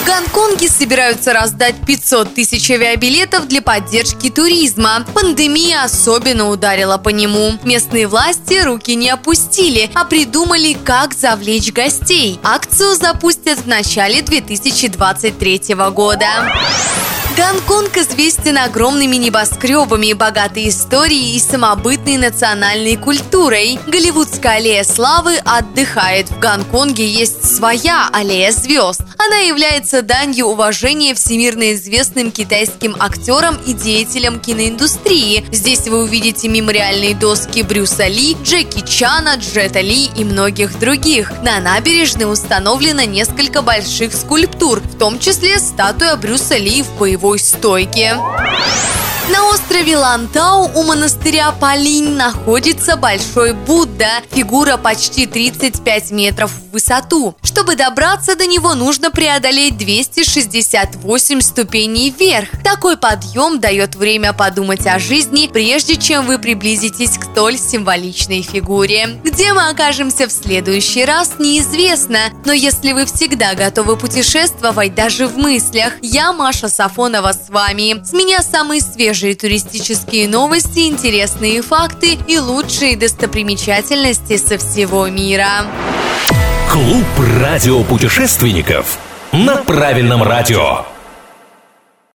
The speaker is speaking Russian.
В Гонконге собираются раздать 500 тысяч авиабилетов для поддержки туризма. Пандемия особенно ударила по нему. Местные власти руки не опустили, а придумали, как завлечь гостей. Акцию запустят в начале 2023 года. Гонконг известен огромными небоскребами, богатой историей и самобытной национальной культурой. Голливудская аллея славы отдыхает. В Гонконге есть своя аллея звезд. Она является данью уважения всемирно известным китайским актерам и деятелям киноиндустрии. Здесь вы увидите мемориальные доски Брюса Ли, Джеки Чана, Джета Ли и многих других. На набережной установлено несколько больших скульптур, в том числе статуя Брюса Ли в боевой стойке. На острове Лантау у монастыря Палинь находится Большой Будда. Фигура почти 35 метров в высоту. Чтобы добраться до него, нужно преодолеть 268 ступеней вверх. Такой подъем дает время подумать о жизни, прежде чем вы приблизитесь к столь символичной фигуре. Где мы окажемся в следующий раз, неизвестно. Но если вы всегда готовы путешествовать, даже в мыслях, я, Маша Сафонова, с вами. С меня самые свежие туристические новости, интересные факты и лучшие достопримечательности со всего мира. Клуб радиопутешественников на правильном радио.